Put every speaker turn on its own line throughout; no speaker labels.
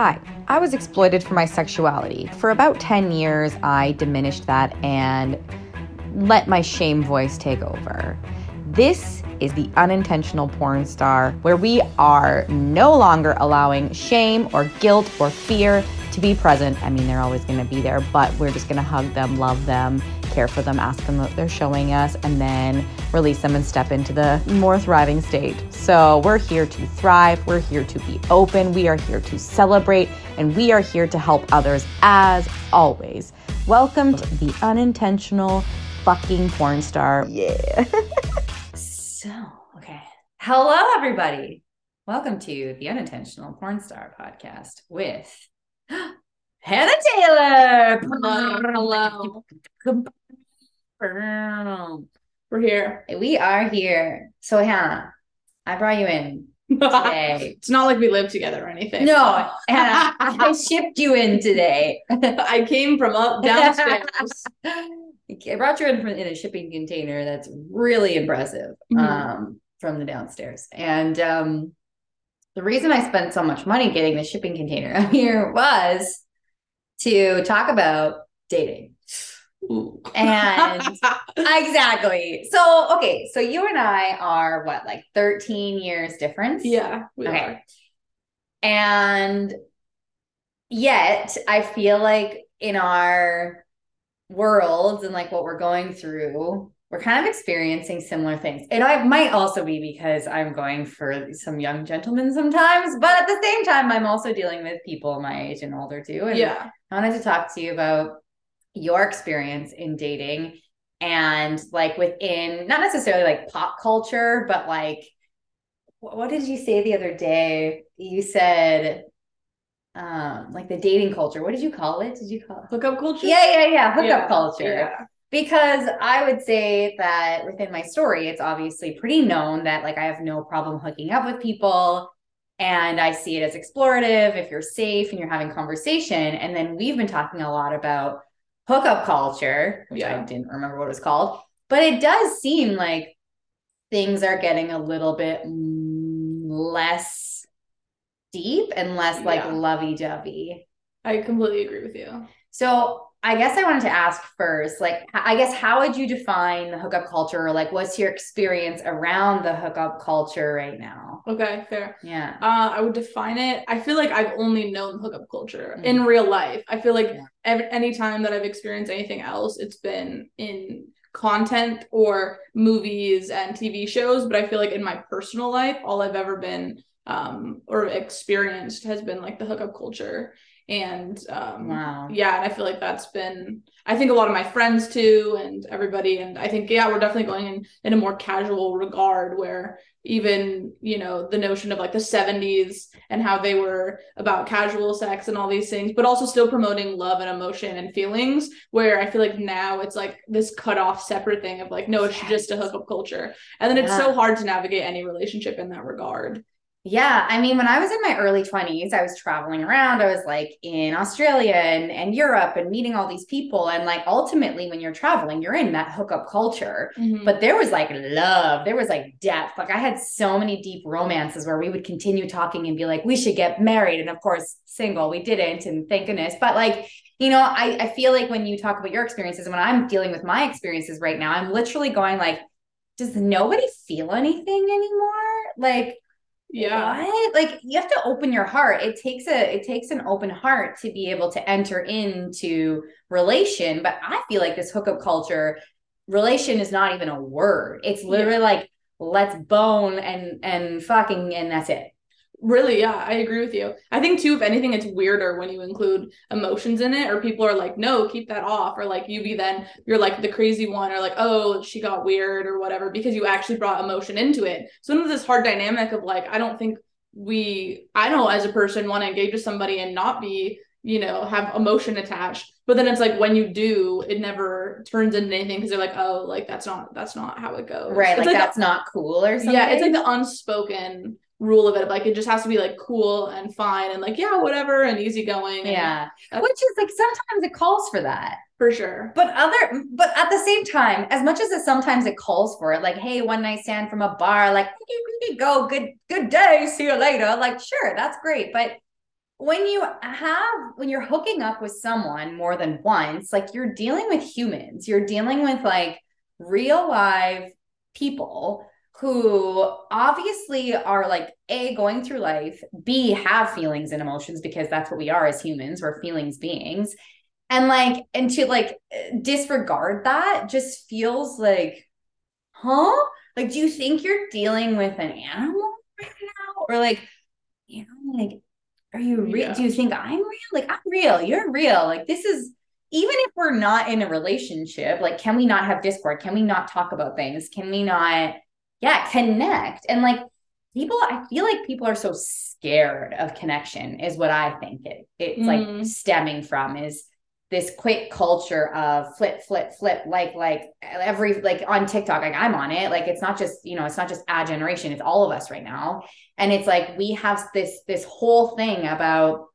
Hi, I was exploited for my sexuality. For about 10 years, I diminished that and let my shame voice take over. This is the unintentional porn star, where we are no longer allowing shame or guilt or fear to be present. I mean, they're always going to be there, but we're just going to hug them, love them, care for them, ask them what they're showing us, and then release them and step into the more thriving state. So we're here to thrive, we're here to be open, we are here to celebrate, and we are here to help others as always. Welcome to the unintentional fucking porn star.
Yeah. so, okay. Hello, everybody. Welcome to the Unintentional Porn Star podcast with Hannah Taylor.
Hello. We're here.
We are here. So, Hannah, I brought you in today.
it's not like we live together or anything.
no, Hannah, I shipped you in today.
I came from up downstairs.
I brought you in from, in a shipping container that's really impressive
Mhm.
um, from the downstairs. And um, the reason I spent so much money getting the shipping container out here was to talk about dating.
Ooh.
And- Exactly. So, okay, so you and I are what, like 13 years difference?
yeah, we
Okay.
are.
And yet, I feel like in our worlds and like what we're going through, we're kind of experiencing similar things. And I might also be because I'm going for some young gentlemen sometimes, but at the same time, I'm also dealing with people my age and older too. And
Yeah.
I wanted to talk to you about your experience in dating and like within not necessarily like pop culture, but like what did you say the other day? You said um like the dating culture. What did you call it? Did you call it?
Hookup culture?
Yeah, yeah, yeah, hookup
Yeah,
culture.
Yeah.
Because I would say that within my story, it's obviously pretty known that like I have no problem hooking up with people. And I see it as explorative if you're safe and you're having conversation. And then we've been talking a lot about hookup culture, which I didn't remember what it was called. But it does seem like things are getting a little bit less deep and less like
Yeah.
lovey dovey.
I completely agree with you.
So I guess I wanted to ask first, like, I guess how would you define the hookup culture? Or like, what's your experience around the hookup culture right now?
Okay, fair.
Yeah.
Uh, I would define it. I feel like I've only known hookup culture
Mm.
in real life. I feel like
Yeah.
every any time that I've experienced anything else, it's been in content or movies and TV shows. But I feel like in my personal life, all I've ever been um, or experienced has been like the hookup culture. And um,
Wow.
yeah, and I feel like that's been I think a lot of my friends too and everybody and I think yeah, we're definitely going in in a more casual regard where even, you know, the notion of like the 70s and how they were about casual sex and all these things, but also still promoting love and emotion and feelings where I feel like now it's like this cut off separate thing of like no, it's just a hookup culture. And then it's so hard to navigate any relationship in that regard.
Yeah. I mean, when I was in my early 20s, I was traveling around. I was like in Australia and, and Europe and meeting all these people. And like ultimately, when you're traveling, you're in that hookup culture. Mm-hmm. But there was like love, there was like depth. Like I had so many deep romances where we would continue talking and be like, we should get married. And of course, single, we didn't, and thank goodness. But like, you know, I, I feel like when you talk about your experiences, and when I'm dealing with my experiences right now, I'm literally going like, does nobody feel anything anymore? Like,
yeah.
what? Like you have to open your heart. It takes a it takes an open heart to be able to enter into relation. But I feel like this hookup culture, relation is not even a word. It's literally like let's bone and and fucking and that's it.
Really, yeah, I agree with you. I think too, if anything, it's weirder when you include emotions in it, or people are like, no, keep that off, or like you be then you're like the crazy one, or like, oh, she got weird or whatever, because you actually brought emotion into it. So into this hard dynamic of like, I don't think we I know as a person want to engage with somebody and not be, you know, have emotion attached. But then it's like when you do, it never turns into anything because they're like, oh, like that's not that's not how it goes.
Right. Like,
the-
that's not cool or something.
yeah, it's like the unspoken rule of it. Like it just has to be like cool and fine and like yeah, whatever and easygoing. and-
yeah. Which is like sometimes it calls for that.
for sure.
But other, but at the same time, as much as it sometimes it calls for it, like, hey, one night stand from a bar, like, go, good, good day, see you later. Like, sure, that's great. But when you have when you're hooking up with someone more than once like you're dealing with humans you're dealing with like real live people who obviously are like a going through life b have feelings and emotions because that's what we are as humans we're feelings beings. And like and to like disregard that just feels like huh? Like do you think you're dealing with an animal right now? Or like you know like are you real yeah. do you think i'm real? Like i'm real you're real. Like this is even if we're not in a relationship like can we not have discord? Can we not talk about things? Can we not yeah connect and like people i feel like people are so scared of connection is what i think it it's mm. like stemming from is this quick culture of flip, flip, flip, like, like every, like on TikTok, like I'm on it. Like it's not just, you know, it's not just a generation, it's all of us right now. And it's like we have this, this whole thing about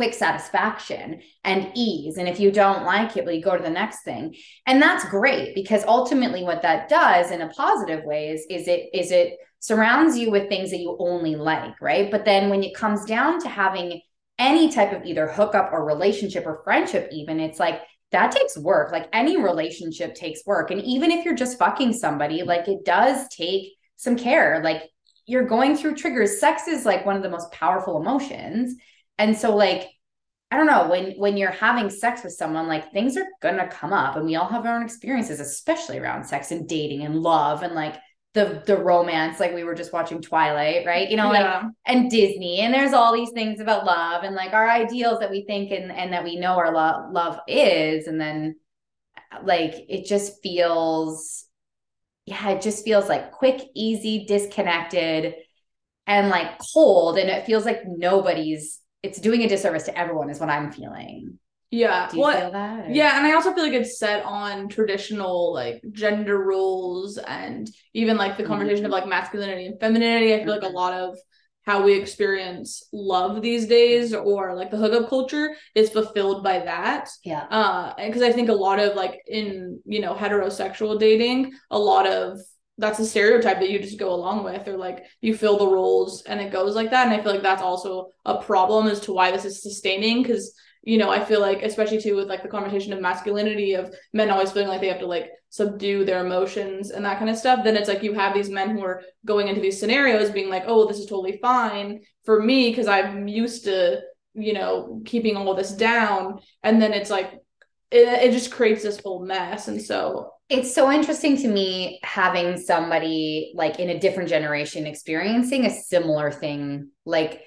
quick satisfaction and ease. And if you don't like it, well, you go to the next thing. And that's great because ultimately what that does in a positive way is, is it, is it surrounds you with things that you only like, right? But then when it comes down to having any type of either hookup or relationship or friendship, even, it's like that takes work. Like any relationship takes work. And even if you're just fucking somebody, like it does take some care. Like you're going through triggers. Sex is like one of the most powerful emotions. And so, like, I don't know, when when you're having sex with someone, like things are gonna come up and we all have our own experiences, especially around sex and dating and love and like the the romance like we were just watching twilight right you know yeah. like and disney and there's all these things about love and like our ideals that we think and and that we know our love love is and then like it just feels yeah it just feels like quick easy disconnected and like cold and it feels like nobody's it's doing a disservice to everyone is what i'm feeling
yeah. Do you well, feel that? Or? Yeah, and I also feel like it's set on traditional like gender roles and even like the conversation mm-hmm. of like masculinity and femininity. I feel like a mm-hmm. lot of how we experience love these days or like the hookup culture is fulfilled by that.
Yeah.
Uh because I think a lot of like in, you know, heterosexual dating, a lot of that's a stereotype that you just go along with or like you fill the roles and it goes like that and i feel like that's also a problem as to why this is sustaining because you know, I feel like, especially too with like the conversation of masculinity of men always feeling like they have to like subdue their emotions and that kind of stuff, then it's like you have these men who are going into these scenarios being like, oh, this is totally fine for me because I'm used to, you know, keeping all this down. And then it's like, it, it just creates this whole mess. And so
it's so interesting to me having somebody like in a different generation experiencing a similar thing. Like,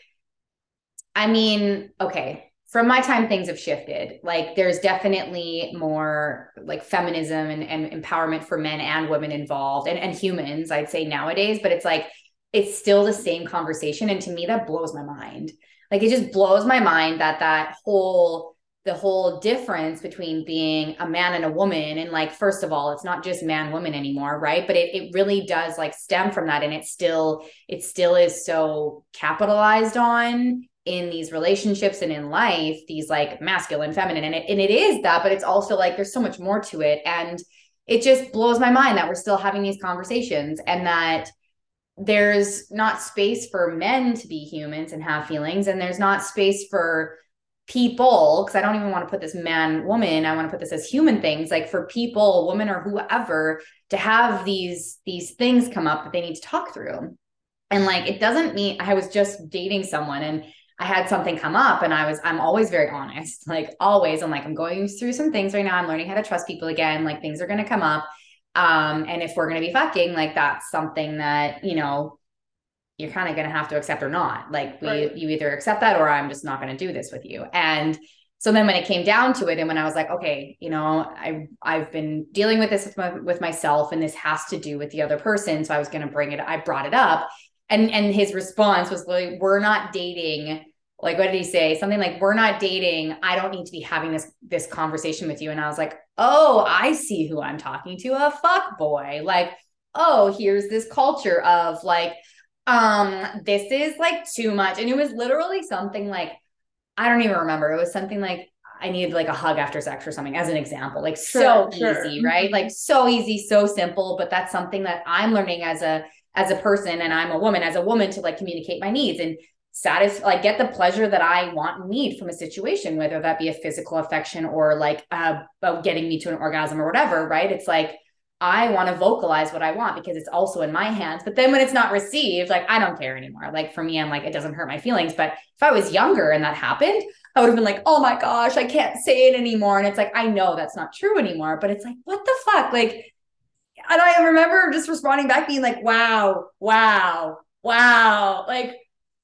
I mean, okay, from my time things have shifted like there's definitely more like feminism and, and empowerment for men and women involved and, and humans i'd say nowadays but it's like it's still the same conversation and to me that blows my mind like it just blows my mind that that whole the whole difference between being a man and a woman. And like first of all it's not just man woman anymore right? But it, it really does like stem from that. And it still it still is so capitalized on in these relationships and in life these like masculine feminine. And it, and it is that but it's also like there's so much more to it. And it just blows my mind that we're still having these conversations and that there's not space for men to be humans and have feelings. And there's not space for people because i don't even want to put this man woman i want to put this as human things like for people women or whoever to have these these things come up that they need to talk through and like it doesn't mean i was just dating someone and I had something come up and I was, I'm always very honest, like always. I'm like, I'm going through some things right now. I'm learning how to trust people again. Like things are going to come up. Um, and if we're going to be fucking, like that's something that, you know, you're kind of going to have to accept or not. Like we, right. you either accept that or I'm just not going to do this with you. And so then when it came down to it and when I was like, okay, you know, I, I've been dealing with this with, my, with myself and this has to do with the other person. So I was going to bring it, I brought it up and and his response was like we're not dating like what did he say something like we're not dating i don't need to be having this this conversation with you and i was like oh i see who i'm talking to a fuck boy like oh here's this culture of like um this is like too much and it was literally something like i don't even remember it was something like I needed like a hug after sex or something as an example. Like sure, so sure. easy, right? Like so easy, so simple, but that's something that I'm learning as a as a person and I'm a woman as a woman to like communicate my needs and satisfy like get the pleasure that I want and need from a situation, whether that be a physical affection or like uh, getting me to an orgasm or whatever, right? It's like I want to vocalize what I want because it's also in my hands. But then when it's not received, like I don't care anymore. Like for me, I'm like, it doesn't hurt my feelings. But if I was younger and that happened, I would have been like, oh my gosh, I can't say it anymore. And it's like, I know that's not true anymore. But it's like, what the fuck? Like, and I remember just responding back, being like, wow, wow, wow. Like,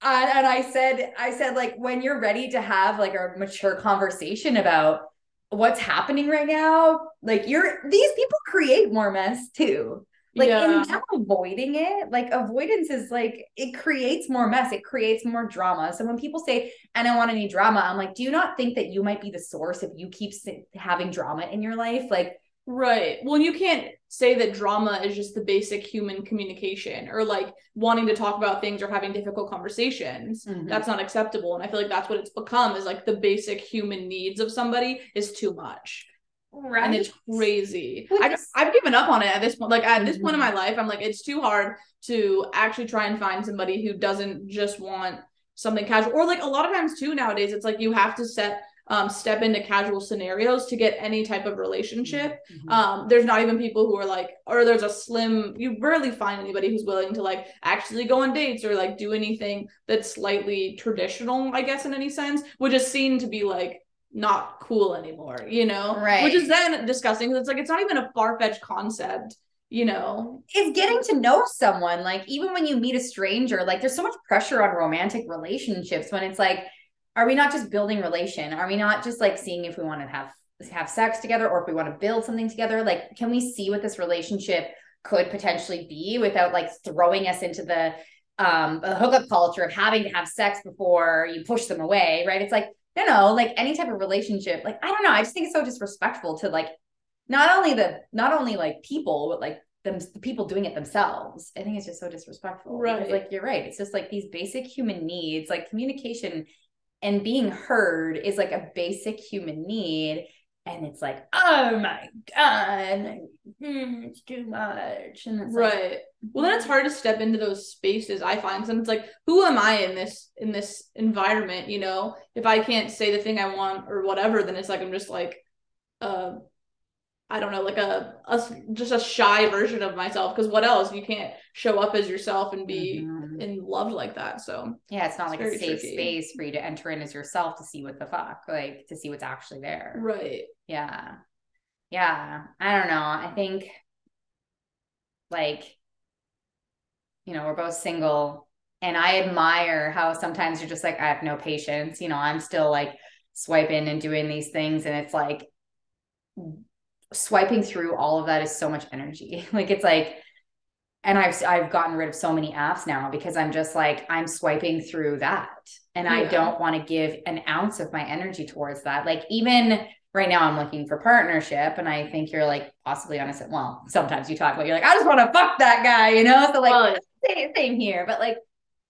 and, and I said, I said, like, when you're ready to have like a mature conversation about what's happening right now, like you're these people create more mess too. Like yeah. in avoiding it, like avoidance is like it creates more mess, it creates more drama. So when people say, I don't want any drama, I'm like, do you not think that you might be the source if you keep having drama in your life? Like,
Right. Well, you can't say that drama is just the basic human communication or like wanting to talk about things or having difficult conversations. Mm-hmm. That's not acceptable. And I feel like that's what it's become is like the basic human needs of somebody is too much. Right. And it's crazy. I, I've given up on it at this point. Like at mm-hmm. this point in my mm-hmm. life, I'm like, it's too hard to actually try and find somebody who doesn't just want something casual. Or like a lot of times too nowadays, it's like you have to set um, step into casual scenarios to get any type of relationship. Mm-hmm. Um, there's not even people who are like, or there's a slim, you rarely find anybody who's willing to like actually go on dates or like do anything that's slightly traditional, I guess, in any sense, which is seen to be like not cool anymore, you know?
Right.
Which is then disgusting because it's like, it's not even a far fetched concept you know
is getting to know someone like even when you meet a stranger like there's so much pressure on romantic relationships when it's like are we not just building relation? Are we not just like seeing if we want to have have sex together or if we want to build something together? Like, can we see what this relationship could potentially be without like throwing us into the um hookup culture of having to have sex before you push them away, right? It's like, no, no, like any type of relationship, like I don't know, I just think it's so disrespectful to like not only the not only like people, but like them the people doing it themselves. I think it's just so disrespectful.
Right.
Because, like you're right. It's just like these basic human needs, like communication and being heard is like a basic human need and it's like oh my god mm, it's too much and
right
like,
well then it's hard to step into those spaces i find so it's like who am i in this in this environment you know? If i can't say the thing i want or whatever then it's like i'm just like uh I don't know, like a, a just a shy version of myself. Because what else? You can't show up as yourself and be mm-hmm. in love like that. So
yeah, it's not it's like a safe tricky. space for you to enter in as yourself to see what the fuck, like to see what's actually there.
Right.
Yeah. Yeah. I don't know. I think like, you know, we're both single and I admire how sometimes you're just like, I have no patience. You know, I'm still like swiping and doing these things. And it's like, swiping through all of that is so much energy. like it's like, and I've I've gotten rid of so many apps now because I'm just like I'm swiping through that, and yeah. I don't want to give an ounce of my energy towards that. Like even right now, I'm looking for partnership, and I think you're like possibly honest. Well, sometimes you talk about you're like I just want to fuck that guy, you know. So like well, same, same here, but like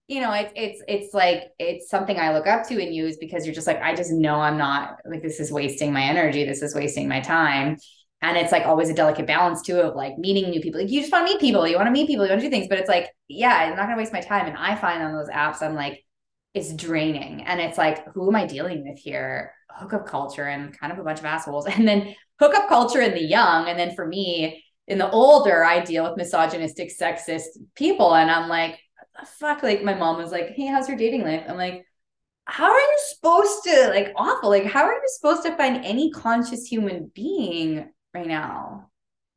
you know, it's it's it's like it's something I look up to and use because you're just like I just know I'm not like this is wasting my energy, this is wasting my time and it's like always a delicate balance too of like meeting new people. Like you just want to meet people. You want to meet people. You want to do things. But it's like yeah i'm not going to waste my time. And i find on those apps i'm like it's draining. And it's like who am i dealing with here? Hookup culture. And kind of a bunch of assholes. And then hookup culture in the young. And then for me in the older i deal with misogynistic sexist people. And i'm like fuck? Like my mom was like hey how's your dating life? I'm like how are you supposed to like awful? Like how are you supposed to find any conscious human being right now.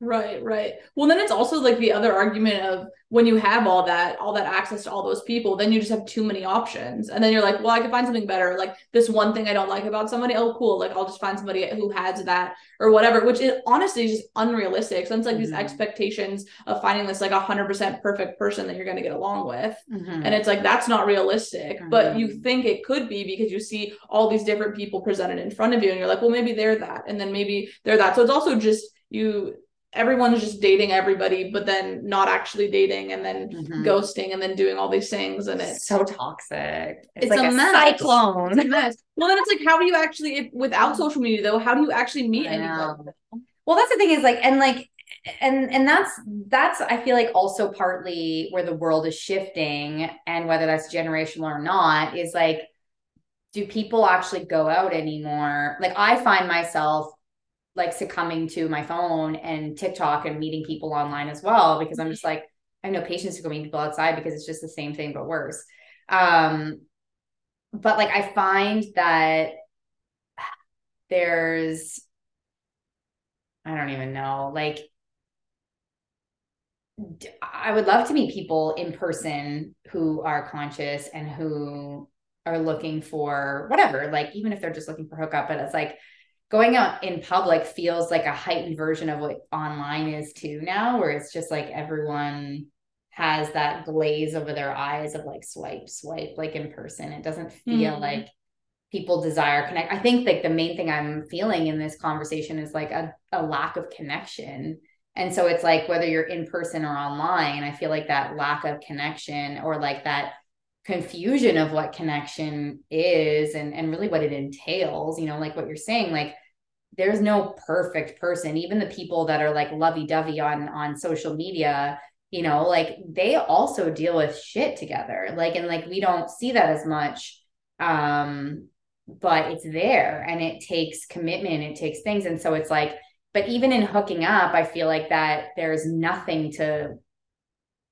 Right, right. Well, then it's also like the other argument of when you have all that, all that access to all those people, then you just have too many options. And then you're like, well, I can find something better. Like this one thing I don't like about somebody. Oh, cool. Like I'll just find somebody who has that or whatever, which is honestly just unrealistic. So it's like mm-hmm. these expectations of finding this like a hundred percent perfect person that you're going to get along with. Mm-hmm. And it's like, that's not realistic, mm-hmm. but you think it could be because you see all these different people presented in front of you and you're like, well, maybe they're that. And then maybe they're that. So it's also just, you everyone's just dating everybody, but then not actually dating and then mm-hmm. ghosting and then doing all these things. And it's
so toxic. It's, it's like a, a cyclone.
It's a mess. Well, then it's like, how do you actually, if, without social media though, how do you actually meet anyone?
Well, that's the thing is like, and like, and and that's that's i feel like also partly where the world is shifting and whether that's generational or not is like do people actually go out anymore like i find myself like succumbing to my phone and tiktok and meeting people online as well because i'm just like i have no patience to go meet people outside because it's just the same thing but worse um but like i find that there's I don't even know. Like I would love to meet people in person who are conscious and who are looking for whatever, like even if they're just looking for hookup, but it's like going out in public feels like a heightened version of what online is too now, where it's just like everyone has that glaze over their eyes of like swipe, swipe, like in person. It doesn't feel mm-hmm. like people desire connect. I think like the main thing I'm feeling in this conversation is like a, a lack of connection. And so it's like whether you're in person or online, I feel like that lack of connection or like that confusion of what connection is and, and really what it entails, you know, like what you're saying, like there's no perfect person. Even the people that are like lovey-dovey on on social media, you know, like they also deal with shit together. Like and like we don't see that as much um but it's there and it takes commitment it takes things and so it's like but even in hooking up i feel like that there's nothing to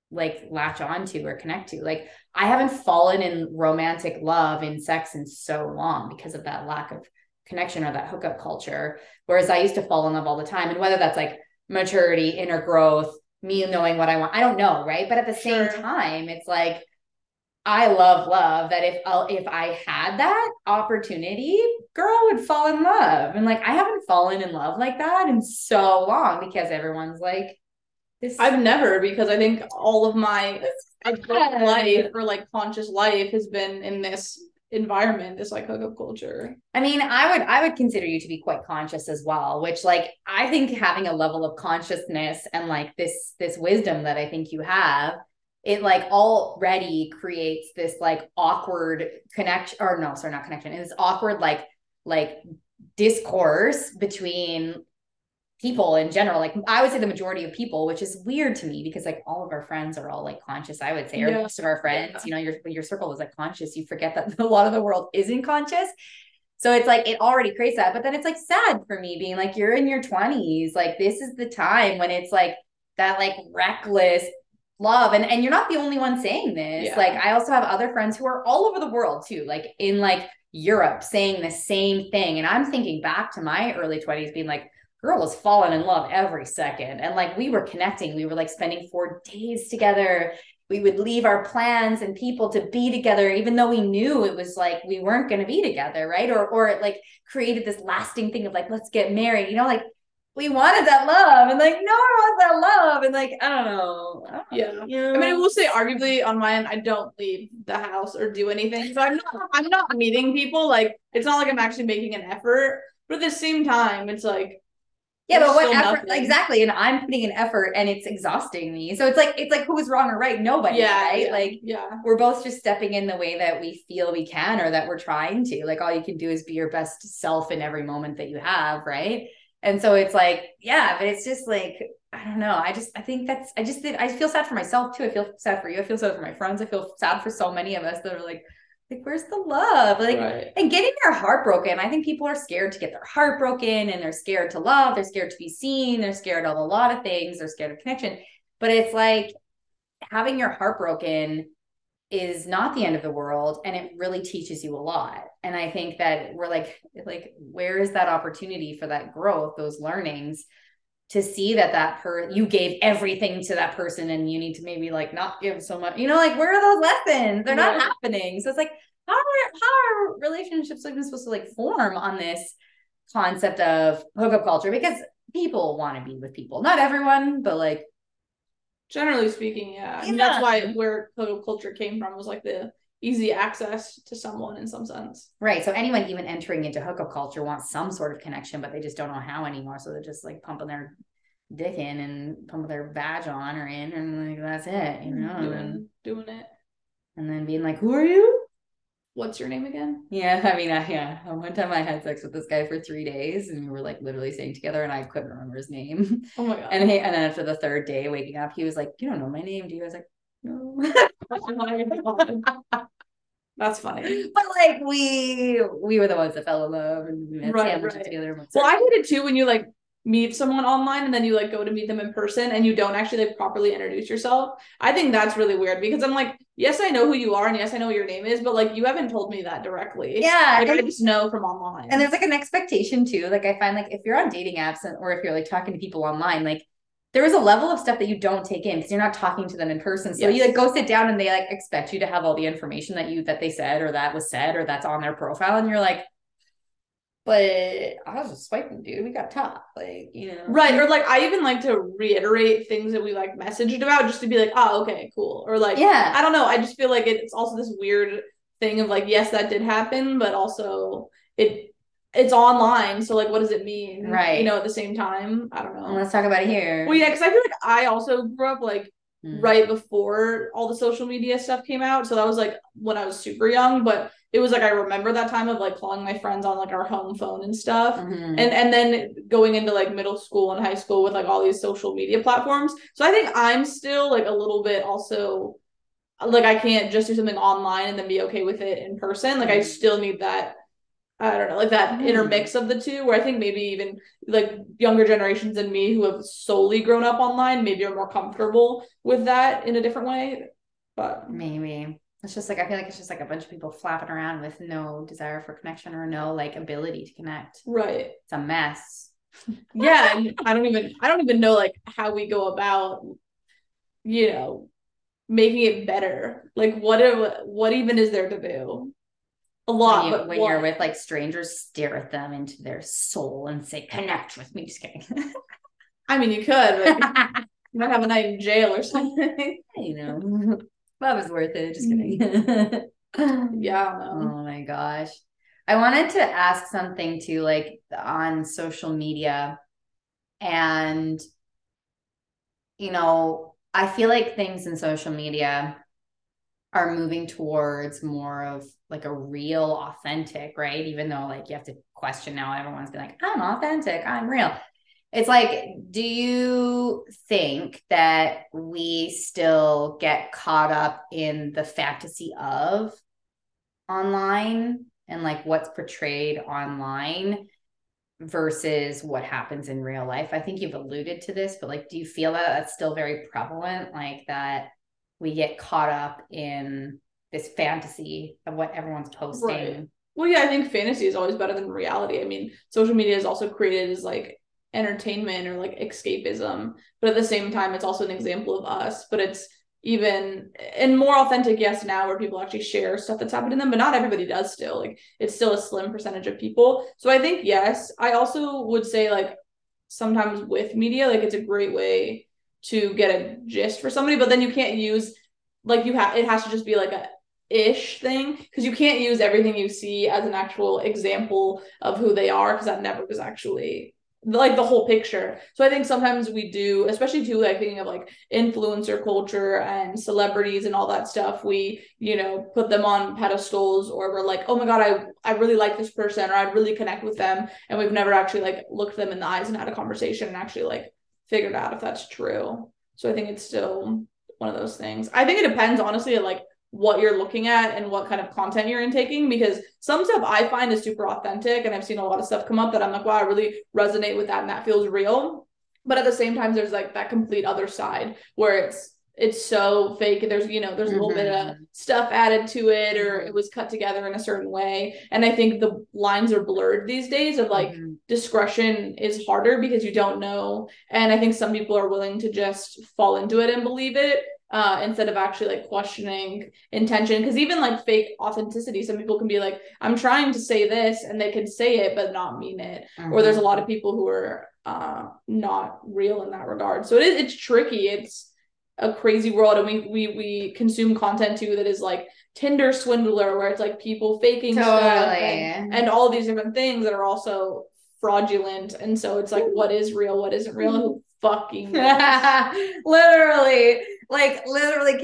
like latch onto or connect to like i haven't fallen in romantic love in sex in so long because of that lack of connection or that hookup culture whereas i used to fall in love all the time and whether that's like maturity inner growth me knowing what i want i don't know right but at the same sure. time it's like I love love that if I'll, if I had that opportunity, girl would fall in love. And like I haven't fallen in love like that in so long because everyone's like
this I've never because I think all of my life or like conscious life has been in this environment, this like hookup culture.
I mean, I would I would consider you to be quite conscious as well, which like I think having a level of consciousness and like this this wisdom that I think you have it like already creates this like awkward connection or no sorry not connection it's awkward like like discourse between people in general like i would say the majority of people which is weird to me because like all of our friends are all like conscious i would say or yeah. most of our friends yeah. you know your your circle is like conscious you forget that a lot of the world isn't conscious so it's like it already creates that but then it's like sad for me being like you're in your 20s like this is the time when it's like that like reckless love and and you're not the only one saying this yeah. like i also have other friends who are all over the world too like in like europe saying the same thing and i'm thinking back to my early 20s being like girl was falling in love every second and like we were connecting we were like spending four days together we would leave our plans and people to be together even though we knew it was like we weren't going to be together right or or it like created this lasting thing of like let's get married you know like we wanted that love and like no one wants that love and like I don't know. I don't
yeah. Know? I mean I will say arguably on my end I don't leave the house or do anything. So I'm not I'm not meeting people. Like it's not like I'm actually making an effort. But at the same time, it's like
yeah, but what effort nothing. exactly? And I'm putting an effort and it's exhausting me. So it's like it's like who's wrong or right? Nobody, yeah, right?
Yeah,
like
yeah,
we're both just stepping in the way that we feel we can or that we're trying to. Like all you can do is be your best self in every moment that you have, right? And so it's like, yeah, but it's just like, I don't know. I just, I think that's, I just, I feel sad for myself too. I feel sad for you. I feel sad for my friends. I feel sad for so many of us that are like, like, where's the love? Like, right. and getting their heart broken. I think people are scared to get their heart broken and they're scared to love. They're scared to be seen. They're scared of a lot of things. They're scared of connection. But it's like having your heart broken is not the end of the world and it really teaches you a lot and i think that we're like like where is that opportunity for that growth those learnings to see that that per you gave everything to that person and you need to maybe like not give so much you know like where are those lessons? They're not happening. So it's like how are how are relationships even supposed to like form on this concept of hookup culture? Because people want to be with people. Not everyone but like
Generally speaking, yeah. yeah. that's why where hookup culture came from was like the easy access to someone in some sense.
Right. So anyone even entering into hookup culture wants some sort of connection, but they just don't know how anymore. So they're just like pumping their dick in and pumping their badge on or in, and like that's it, you know,
doing, doing it,
and then being like, "Who are you?"
What's your name again?
Yeah, I mean, I, yeah. One time I had sex with this guy for three days, and we were like literally staying together, and I couldn't remember his name.
Oh my god.
And he, and then after the third day, waking up, he was like, "You don't know my name, do you?" I was like, "No."
Oh my God. That's funny.
but like we we were the ones that fell in love and
Right,
sandwiches
right.
together. and
Well, I did it too when you like meet someone online and then you like go to meet them in person and you don't actually like properly introduce yourself. I think that's really weird because I'm like, yes, I know who you are and yes, I know what your name is, but like you haven't told me that directly.
yeah,
Like I just know from online.
and there's like an expectation too. Like I find like if you're on dating apps and, or if you're like talking to people online, like there is a level of stuff that you don't take in because you're not talking to them in person. So you like go sit down and they like expect you to have all the information that you that they said or that was said or that's on their profile, and you're like, but I was just swiping, dude. We got top, like you know,
Right. Or like I even like to reiterate things that we like messaged about just to be like, oh, okay, cool. Or like
Yeah,
I don't know. I just feel like it's also this weird thing of like, yes, that did happen, but also it it's online. So like what does it mean?
Right.
You know, at the same time. I don't know.
let's talk about it here.
Well, yeah, because I feel like I also grew up like
Mm.
right before all the social media stuff came out. So that was like when I was super young, but it was like I remember that time of like calling my friends on like our home phone and stuff.
Mhm.
And and then going into like middle school and high school with like all these social media platforms. So I think I'm still like a little bit also like I can't just do something online and then be okay with it in person. Like I
Mhm.
still need that I don't know, like that
Mm.
intermix of the two, where I think maybe even like younger generations than me who have solely grown up online, maybe are more comfortable with that in a different way. But
Maybe. It's just like I feel like it's just like a bunch of people flapping around with no desire for connection or no like ability to connect.
right.
It's a mess.
Yeah. And I don't even I don't even know like how we go about, you know, making it better. Like what what even is there to do? A lot,
when you,
but
when you're with like strangers, stare at them into their soul and say, "Connect with me." Just kidding.
I mean you could, but you might have a night in jail or something.
you know, love is worth it. Just kidding. Mm.
yeah, I.
Oh my gosh. I wanted to ask something too, like on social media. And, you know, I feel like things in social media are moving towards more of like a real, authentic, right? Even though, like, you have to question now, everyone's been like, I'm authentic, I'm real. It's like, do you think that we still get caught up in the fantasy of online and like what's portrayed online versus what happens in real life. I think you've alluded to this, but like, do you feel that that's still very prevalent? Like that we get caught up in this fantasy of what everyone's posting.
Right. Well, yeah, I think fantasy is always better than reality. I mean, social media is also created as like entertainment or like escapism, but at the same time, it's also an example of us. But it's even and more authentic, yes, now where people actually share stuff that's happened to them, but not everybody does still. Like it's still a slim percentage of people. So I think yes, I also would say like sometimes with media, like it's a great way to get a gist for somebody, but then you can't use like you have it has to just be like a ish thing because you can't use everything you see as an actual example of who they are because that never was actually like the whole picture. So I think sometimes we do, especially too, like thinking of like influencer culture and celebrities and all that stuff. We, you know, put them on pedestals or we're like, oh my God, I, I really like this person or I'd really connect with them. And we've never actually like looked them in the eyes and had a conversation and actually like figured out if that's true. So I think it's still one of those things. I think it depends honestly like what you're looking at and what kind of content you're intaking because some stuff I find is super authentic and I've seen a lot of stuff come up that I'm like, wow, I really resonate with that and that feels real. But at the same time, there's like that complete other side where it's it's so fake. There's you know, there's a little bit of stuff added to it or it was cut together in a certain way. And I think the lines are blurred these days of like
Mhm.
discretion is harder because you don't know. And I think some people are willing to just fall into it and believe it uh, instead of actually like questioning intention. Because even like fake authenticity, some people can be like, I'm trying to say this, and they can say it but not mean it. Or there's a lot of people who are uh, not real in that regard. So it is it's tricky. It's a crazy world, and we we we consume content too that is like Tinder swindler, where it's like people faking stuff and, and all these different things that are also fraudulent. And so it's like, what is real? What isn't real? Who fucking
literally like literally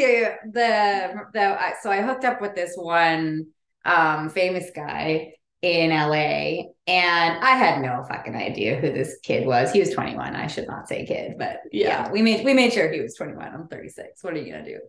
the the so i hooked up with this one um, famous guy in LA. And I had no fucking idea who this kid was. He was 21. I should not say kid, but yeah, yeah we made we made sure he was 21. I'm 36. What are you gonna do?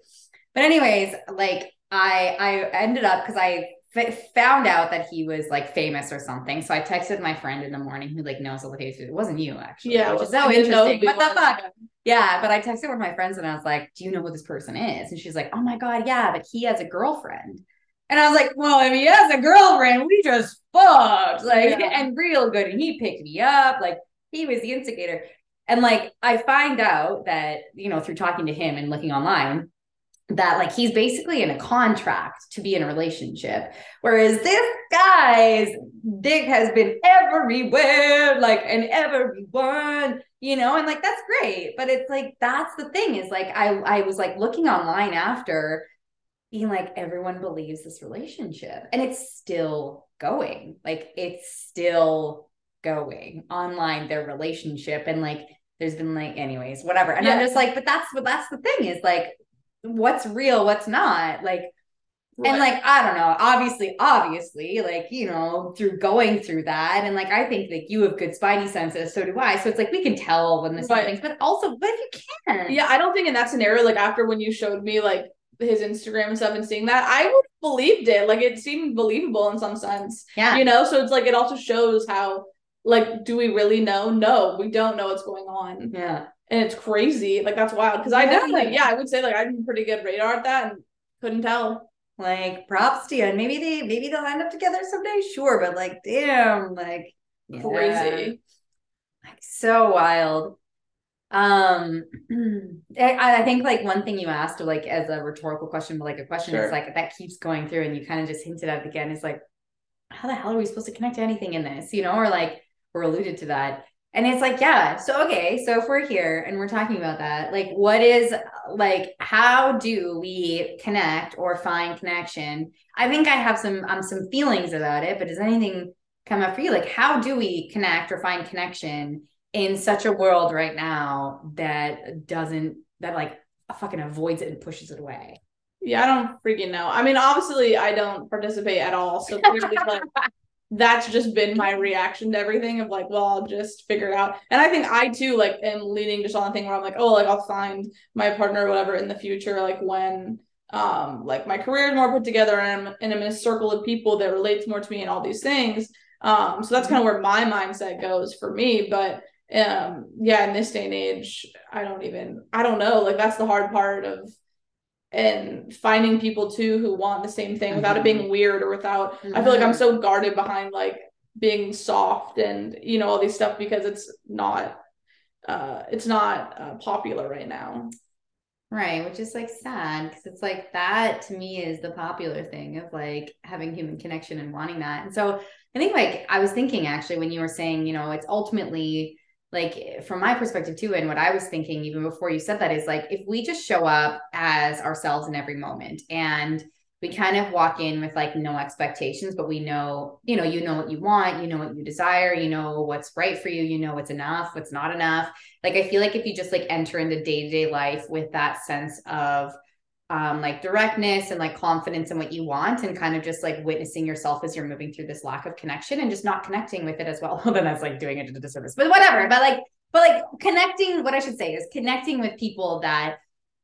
But anyways, like I I ended up because I f- found out that he was like famous or something. So I texted my friend in the morning who like knows all the cases. It wasn't you actually.
Yeah,
which is so interesting. What the fuck? Yeah, but I texted one of my friends and I was like, "Do you know who this person is?" And she's like, "Oh my god, yeah, but he has a girlfriend." And I was like, "Well, if he has a girlfriend, we just fucked, like, yeah. and real good." And he picked me up, like he was the instigator. And like I find out that you know through talking to him and looking online that like he's basically in a contract to be in a relationship whereas this guy's dick has been everywhere like and everyone you know and like that's great but it's like that's the thing is like i i was like looking online after being like everyone believes this relationship and it's still going like it's still going online their relationship and like there's been like anyways whatever and yeah. i'm just like but that's what that's the thing is like what's real, what's not. Like, Right. And like, I don't know, obviously, obviously, like, you know, through going through that. And like, I think like you have good spidey senses, so do I. So it's like we can tell when this right. happens, but also, but if you can.
Yeah, I don't think in that scenario, like after when you showed me like his Instagram and stuff and seeing that, I would have believed it. Like it seemed believable in some sense.
Yeah.
You know, so it's like it also shows how like, do we really know? No, we don't know what's going on.
Yeah
and it's crazy. Like that's wild because I definitely, yeah, I would say like I'm pretty good radar at that and couldn't tell.
Like props to you, and maybe they maybe they'll end up together someday, sure. But like, damn, like
crazy,
like so wild. Um, I, I think like one thing you asked, like as a rhetorical question, but like a question sure. is like that keeps going through, and you kind of just hinted at it again. Is like, how the hell are we supposed to connect to anything in this, you know, or like or alluded to that and it's like, yeah. So, okay. So, if we're here and we're talking about that, like, what is, like, how do we connect or find connection? I think I have some, um, some feelings about it, but does anything come up for you? Like, how do we connect or find connection in such a world right now that doesn't, that like fucking avoids it and pushes it away?
Yeah, I don't freaking know. I mean, obviously, I don't participate at all. So clearly, like, that's just been my reaction to everything of like, well, I'll just figure it out. And I think I too like am leaning just on the thing where I'm like, oh, like I'll find my partner or whatever in the future, like when um like my career is more put together and I'm, and I'm in a circle of people that relates more to me and all these things. Um, so that's kind of where my mindset goes for me. But um, yeah, in this day and age, I don't even I don't know. Like that's the hard part of and finding people too who want the same thing without mm-hmm. it being mm-hmm. weird or without mm-hmm. I feel like I'm mm-hmm. so guarded behind like being soft and you know all these stuff because it's not uh it's not uh, popular right now.
Right, which is like sad because it's like that to me is the popular thing of like having human connection and wanting that. And so I think like I was thinking actually when you were saying, you know, it's ultimately like from my perspective too and what i was thinking even before you said that is like if we just show up as ourselves in every moment and we kind of walk in with like no expectations but we know you know you know what you want you know what you desire you know what's right for you you know what's enough what's not enough. Like i feel like if you just like enter into day-to-day life with that sense of um, like directness and like confidence in what you want and kind of just like witnessing yourself as you're moving through this lack of connection and just not connecting with it as well. then that's like doing it to the disservice, but whatever. But like, but like connecting, what I should say is connecting with people that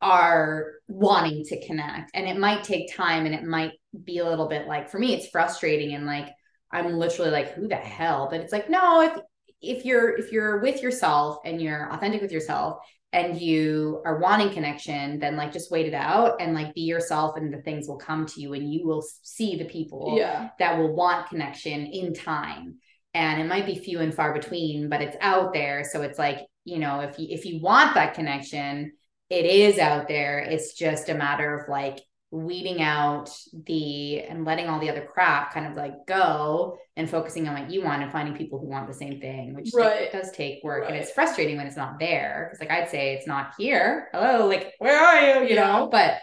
are wanting to connect. And it might take time and it might be a little bit like, for me, it's frustrating and like, I'm literally like, who the hell? But it's like, no, if if you're if you're with yourself and you're authentic with yourself and you are wanting connection, then like just wait it out and like be yourself and the things will come to you and you will see the people
yeah.
that will want connection in time. And it might be few and far between, but it's out there. So it's like, you know, if you if you want that connection, it is out there. It's just a matter of like weeding out the and letting all the other crap kind of like go and focusing on what you want and finding people who want the same thing which
right.
does take work right. and it's frustrating when it's not there because like i'd say it's not here hello like where are you you yeah. know but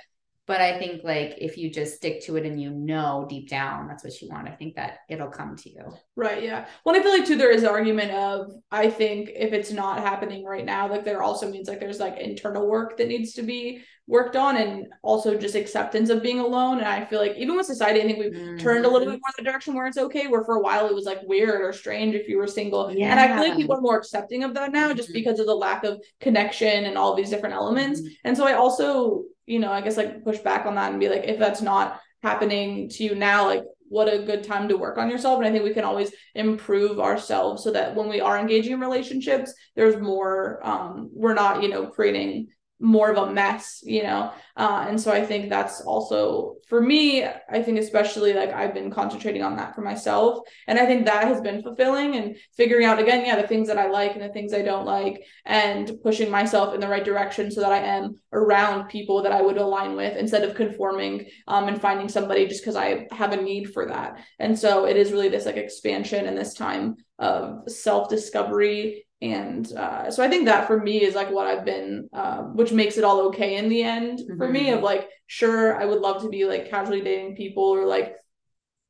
but I think like if you just stick to it and you know deep down that's what you want, I think that it'll come to you.
Right. Yeah. Well, I feel like too there is argument of I think if it's not happening right now, like there also means like there's like internal work that needs to be worked on and also just acceptance of being alone. And I feel like even with society, I think we've mm-hmm. turned a little bit more in the direction where it's okay, where for a while it was like weird or strange if you were single. Yeah. And I feel like people are more accepting of that now mm-hmm. just because of the lack of connection and all these different elements. Mm-hmm. And so I also you know, I guess like push back on that and be like, if that's not happening to you now, like what a good time to work on yourself. And I think we can always improve ourselves so that when we are engaging in relationships, there's more, um, we're not, you know, creating more of a mess, you know? Uh, and so I think that's also for me, I think especially like I've been concentrating on that for myself. And I think that has been fulfilling and figuring out again, yeah, the things that I like and the things I don't like and pushing myself in the right direction so that I am around people that I would align with instead of conforming um, and finding somebody just because I have a need for that. And so it is really this like expansion and this time of self discovery and uh, so i think that for me is like what i've been uh, which makes it all okay in the end mm-hmm. for me of mm-hmm. like sure i would love to be like casually dating people or like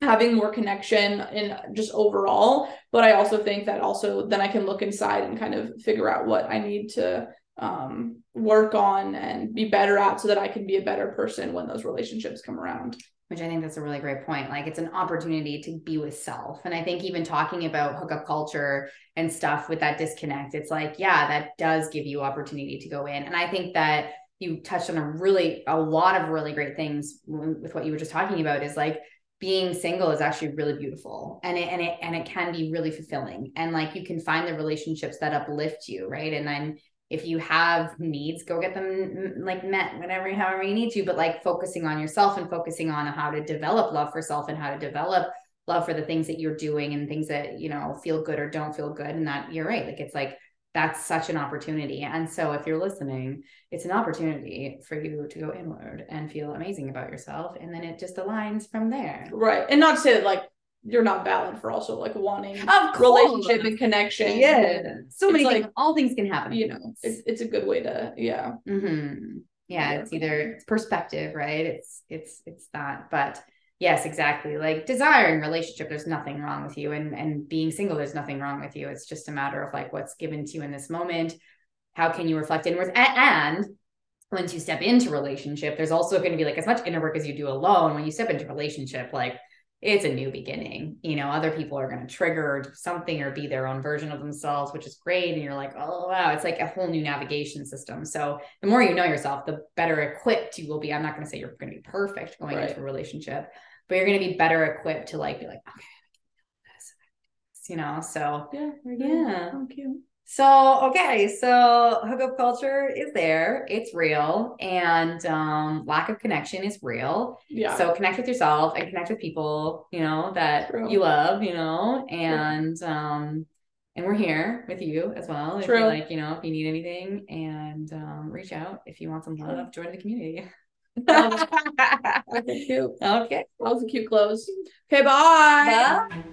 having more connection and just overall but i also think that also then i can look inside and kind of figure out what i need to um, work on and be better at so that i can be a better person when those relationships come around
which I think that's a really great point. Like it's an opportunity to be with self. And I think even talking about hookup culture and stuff with that disconnect, it's like, yeah, that does give you opportunity to go in. And I think that you touched on a really a lot of really great things with what you were just talking about is like being single is actually really beautiful and it and it and it can be really fulfilling and like you can find the relationships that uplift you right and then if you have needs go get them mm, like met whatever however you need to but like focusing on yourself and focusing on how to develop love for self and how to develop love for the things that you're doing and things that you know feel good or don't feel good. And that you're right like it's like that's such an opportunity. And so if you're listening it's an opportunity for you to go inward and feel amazing about yourself. And then it just aligns from there.
Right. And not to say that like you're not valid for also like wanting of relationship and connection.
Yeah. So many like, things, all things can happen.
You know, it's, it's a good way to, yeah.
Mm-hmm. Yeah. It's either it's perspective, right? It's, it's, it's that, but yes, exactly. Like desiring relationship, there's nothing wrong with you. And, and being single, there's nothing wrong with you. It's just a matter of like what's given to you in this moment. How can you reflect inwards? And, and once you step into relationship, there's also going to be like as much inner work as you do alone. When you step into relationship, like it's a new beginning. You know, other people are going to trigger something or be their own version of themselves, which is great. And you're like, oh, wow, it's like a whole new navigation system. So the more you know yourself, the better equipped you will be. I'm not going to say you're going to be perfect going right. into a relationship, but you're going to be better equipped to like be like, okay, you know, so
yeah, yeah, thank you.
So, okay, so hookup culture is there, it's real, and um, lack of connection is real. Yeah. So, connect with yourself and connect with people, you know, that True. you love, you know, and True. um, and we're here with you as well. If True. you like, you know, if you need anything, and um, reach out if you want some love, join the community.
okay, cute.
Okay.
That was a cute close. Okay, bye.
bye.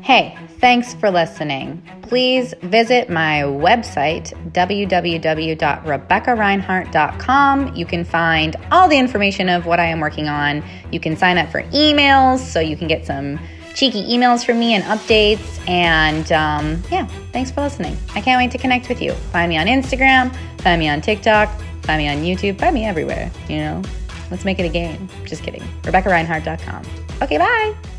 Hey, thanks for listening. Please visit my website, www.rebeccareinhart.com. You can find all the information of what I am working on. You can sign up for emails so you can get some cheeky emails from me and updates. And um, yeah, thanks for listening. I can't wait to connect with you. Find me on Instagram, find me on TikTok, find me on YouTube, find me everywhere, you know? Let's make it a game. Just kidding. RebeccaReinhart.com. Okay, bye.